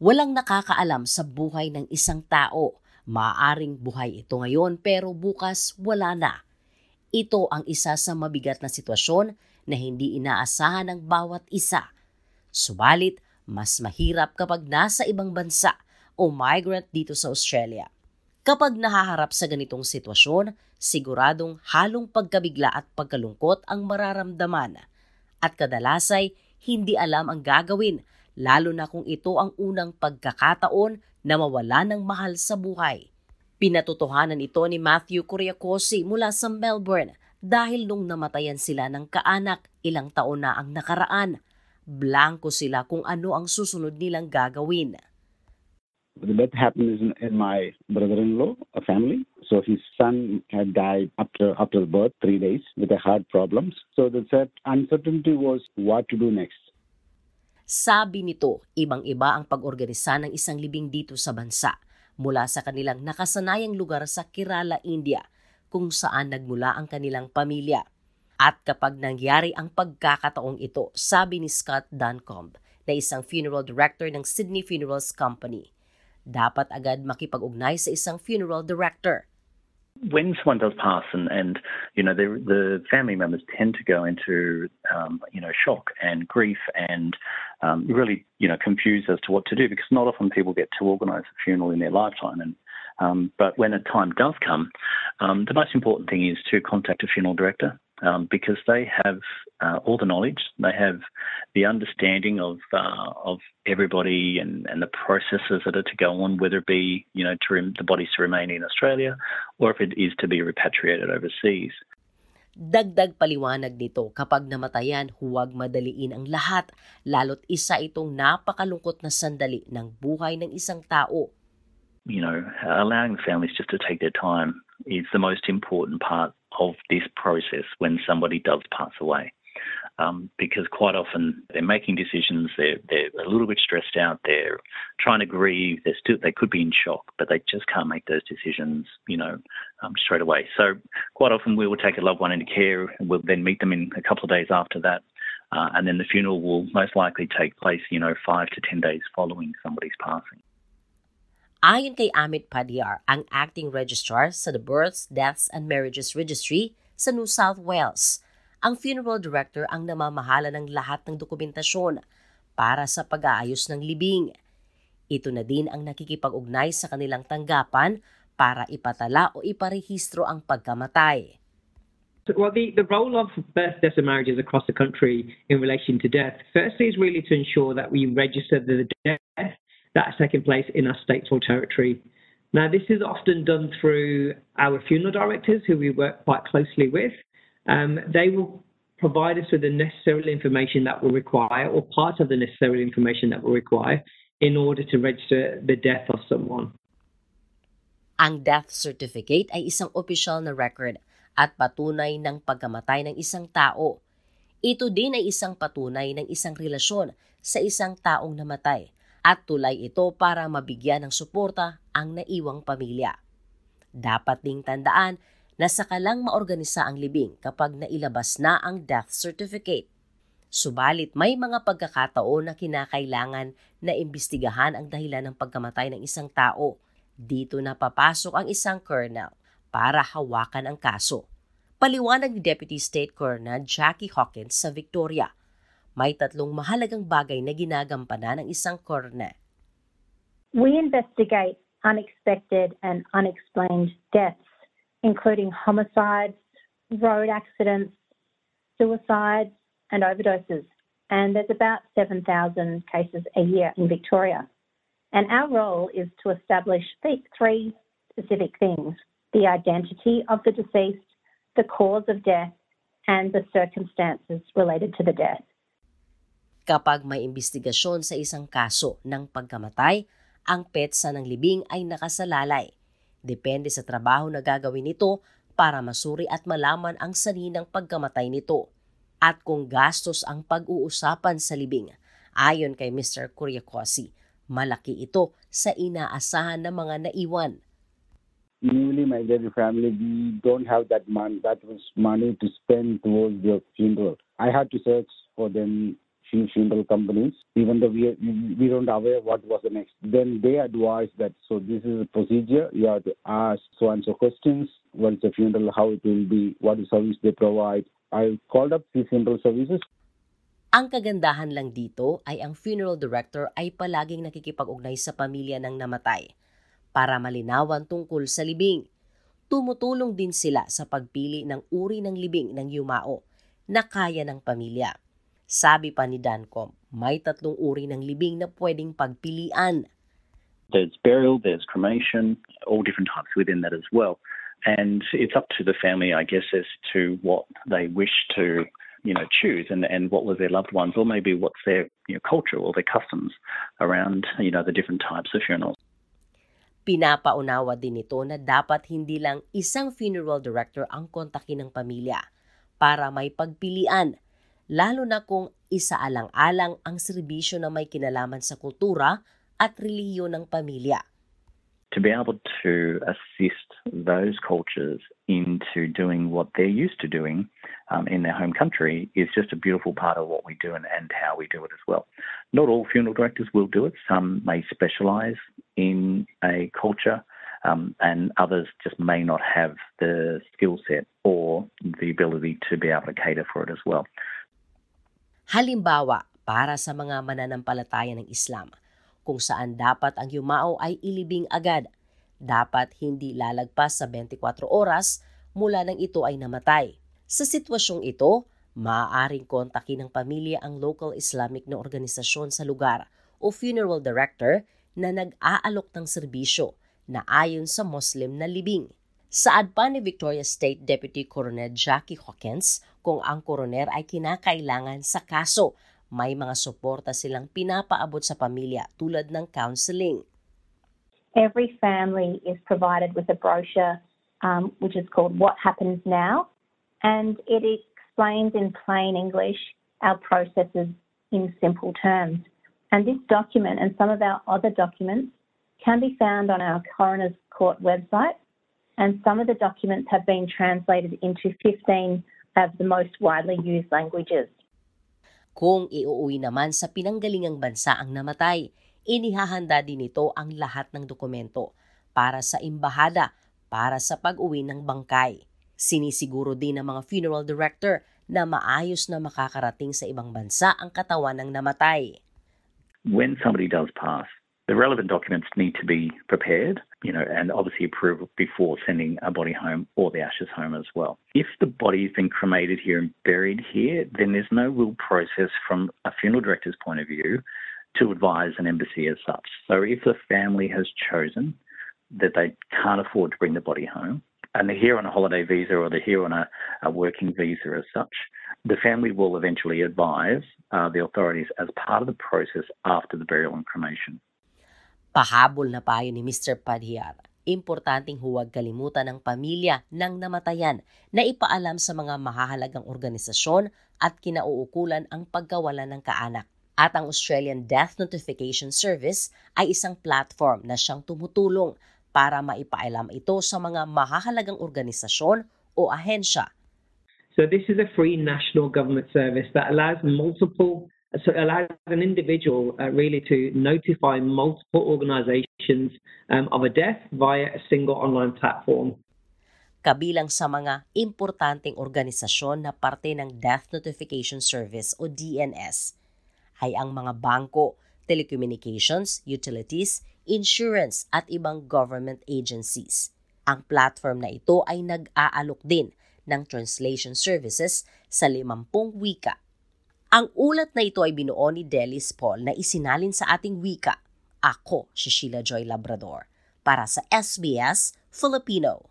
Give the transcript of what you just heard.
Walang nakakaalam sa buhay ng isang tao. Maaring buhay ito ngayon pero bukas wala na. Ito ang isa sa mabigat na sitwasyon na hindi inaasahan ng bawat isa. Subalit, mas mahirap kapag nasa ibang bansa o migrant dito sa Australia. Kapag nahaharap sa ganitong sitwasyon, siguradong halong pagkabigla at pagkalungkot ang mararamdaman. At kadalasay, hindi alam ang gagawin lalo na kung ito ang unang pagkakataon na mawala ng mahal sa buhay. Pinatotohanan ito ni Matthew Kuriakosi mula sa Melbourne dahil nung namatayan sila ng kaanak ilang taon na ang nakaraan. Blanco sila kung ano ang susunod nilang gagawin. The death happened in, in my brother-in-law, a family. So his son had died after after birth, three days, with a heart problems. So the uncertainty was what to do next. Sabi nito, ibang-iba ang pag-organisa ng isang libing dito sa bansa mula sa kanilang nakasanayang lugar sa Kerala, India, kung saan nagmula ang kanilang pamilya. At kapag nangyari ang pagkakataong ito, sabi ni Scott Duncombe, na isang funeral director ng Sydney Funerals Company, dapat agad makipag-ugnay sa isang funeral director when someone does pass and, and you know the the family members tend to go into um, you know shock and grief and um, really you know confused as to what to do because not often people get to organise a funeral in their lifetime. And um, but when a time does come, um, the most important thing is to contact a funeral director um, because they have uh, all the knowledge, they have the understanding of uh, of everybody and, and the processes that are to go on, whether it be you know to rem- the bodies to remain in Australia or if it is to be repatriated overseas. Dagdag paliwanag nito, kapag namatayan, huwag madaliin ang lahat, lalo't isa itong napakalungkot na sandali ng buhay ng isang tao. You know, allowing the families just to take their time is the most important part of this process when somebody does pass away. Um, because quite often they're making decisions, they're, they're a little bit stressed out, they're trying to grieve, they're still, they could be in shock, but they just can't make those decisions, you know, um, straight away. So quite often we will take a loved one into care, and we'll then meet them in a couple of days after that, uh, and then the funeral will most likely take place, you know, five to ten days following somebody's passing. Ayon kay Amit Padiar, ang acting registrar sa the Births, Deaths and Marriages Registry sa New South Wales, ang funeral director ang namamahala ng lahat ng dokumentasyon para sa pag-aayos ng libing. Ito na din ang nakikipag-ugnay sa kanilang tanggapan para ipatala o iparehistro ang pagkamatay. Well, the, the role of birth, deaths, and marriages across the country in relation to death, firstly, is really to ensure that we register the death that taking place in our state or territory. Now, this is often done through our funeral directors, who we work quite closely with. Um, they will provide us with the necessary information that we require, or part of the necessary information that we require, in order to register the death of someone. Ang death certificate ay isang opisyal na record at patunay ng pagkamatay ng isang tao. Ito din ay isang patunay ng isang relasyon sa isang taong namatay at tulay ito para mabigyan ng suporta ang naiwang pamilya. Dapat ding tandaan na sakalang maorganisa ang libing kapag nailabas na ang death certificate. Subalit may mga pagkakataon na kinakailangan na imbestigahan ang dahilan ng pagkamatay ng isang tao. Dito na papasok ang isang colonel para hawakan ang kaso. Paliwanag ni Deputy State Colonel Jackie Hawkins sa Victoria – may tatlong mahalagang bagay na ginagampanan ng isang korne. We investigate unexpected and unexplained deaths, including homicides, road accidents, suicides, and overdoses. And there's about 7,000 cases a year in Victoria. And our role is to establish three specific things the identity of the deceased, the cause of death, and the circumstances related to the death. Kapag may imbestigasyon sa isang kaso ng pagkamatay, ang petsa ng libing ay nakasalalay. Depende sa trabaho na gagawin nito para masuri at malaman ang sanhi ng pagkamatay nito at kung gastos ang pag-uusapan sa libing. Ayon kay Mr. Kuryakosi, malaki ito sa inaasahan ng mga naiwan. Newly migrated family, we don't have that money, that was money to spend towards their funeral. I had to search for them few funeral companies, even though we we don't aware what was the next. Then they advised that so this is a procedure. You have to ask so and so questions. What is the funeral? How it will be? What is service they provide? I called up the funeral services. Ang kagandahan lang dito ay ang funeral director ay palaging nakikipag-ugnay sa pamilya ng namatay para malinawan tungkol sa libing. Tumutulong din sila sa pagpili ng uri ng libing ng yumao na kaya ng pamilya. Sabi pa ni Dancom, may tatlong uri ng libing na pwedeng pagpilian. There's burial, there's cremation, all different types within that as well. And it's up to the family, I guess, as to what they wish to you know choose and and what was their loved ones or maybe what's their you know, culture or their customs around you know the different types of funerals Pinapaunawa din ito na dapat hindi lang isang funeral director ang kontakin ng pamilya para may pagpilian, lalo na kung isaalang-alang ang serbisyo na may kinalaman sa kultura at relihiyon ng pamilya. to be able to assist those cultures into doing what they're used to doing um, in their home country is just a beautiful part of what we do and, and how we do it as well. Not all funeral directors will do it. Some may specialise in a culture, um, and others just may not have the skill set or the ability to be able to cater for it as well. Halimbawa, para sa mga mananampalataya ng Islam, kung saan dapat ang yumao ay ilibing agad. Dapat hindi lalagpas sa 24 oras mula nang ito ay namatay. Sa sitwasyong ito, maaaring kontakin ng pamilya ang local Islamic na organisasyon sa lugar o funeral director na nag-aalok ng serbisyo na ayon sa Muslim na libing. Saad pa ni Victoria State Deputy Coroner Jackie Hawkins kung ang koroner ay kinakailangan sa kaso may mga suporta silang pinapaabot sa pamilya tulad ng counseling. Every family is provided with a brochure um, which is called What Happens Now, and it explains in plain English our processes in simple terms. And this document and some of our other documents can be found on our Coroner's Court website, and some of the documents have been translated into 15 of the most widely used languages. Kung iuuwi naman sa pinanggalingang bansa ang namatay, inihahanda din ito ang lahat ng dokumento para sa imbahada para sa pag-uwi ng bangkay. Sinisiguro din ng mga funeral director na maayos na makakarating sa ibang bansa ang katawan ng namatay. When somebody does pass, the relevant documents need to be prepared, you know, and obviously approve before sending a body home or the ashes home as well. If the body has been cremated here and buried here, then there's no real process from a funeral director's point of view to advise an embassy as such. So if the family has chosen that they can't afford to bring the body home, and they're here on a holiday visa or they're here on a, a working visa as such, the family will eventually advise uh, the authorities as part of the process after the burial and cremation. Pahabol na payo ni Mr. Padhiar, importanteng huwag kalimutan ng pamilya ng namatayan na ipaalam sa mga mahahalagang organisasyon at kinauukulan ang pagkawala ng kaanak. At ang Australian Death Notification Service ay isang platform na siyang tumutulong para maipaalam ito sa mga mahahalagang organisasyon o ahensya. So this is a free national government service that allows multiple so allows an individual uh, really to notify multiple organizations um, of a death via a single online platform. Kabilang sa mga importanteng organisasyon na parte ng Death Notification Service o DNS ay ang mga bangko, telecommunications, utilities, insurance at ibang government agencies. Ang platform na ito ay nag-aalok din ng translation services sa 50 wika. Ang ulat na ito ay binuo ni Delis Paul na isinalin sa ating wika. Ako si Sheila Joy Labrador para sa SBS Filipino.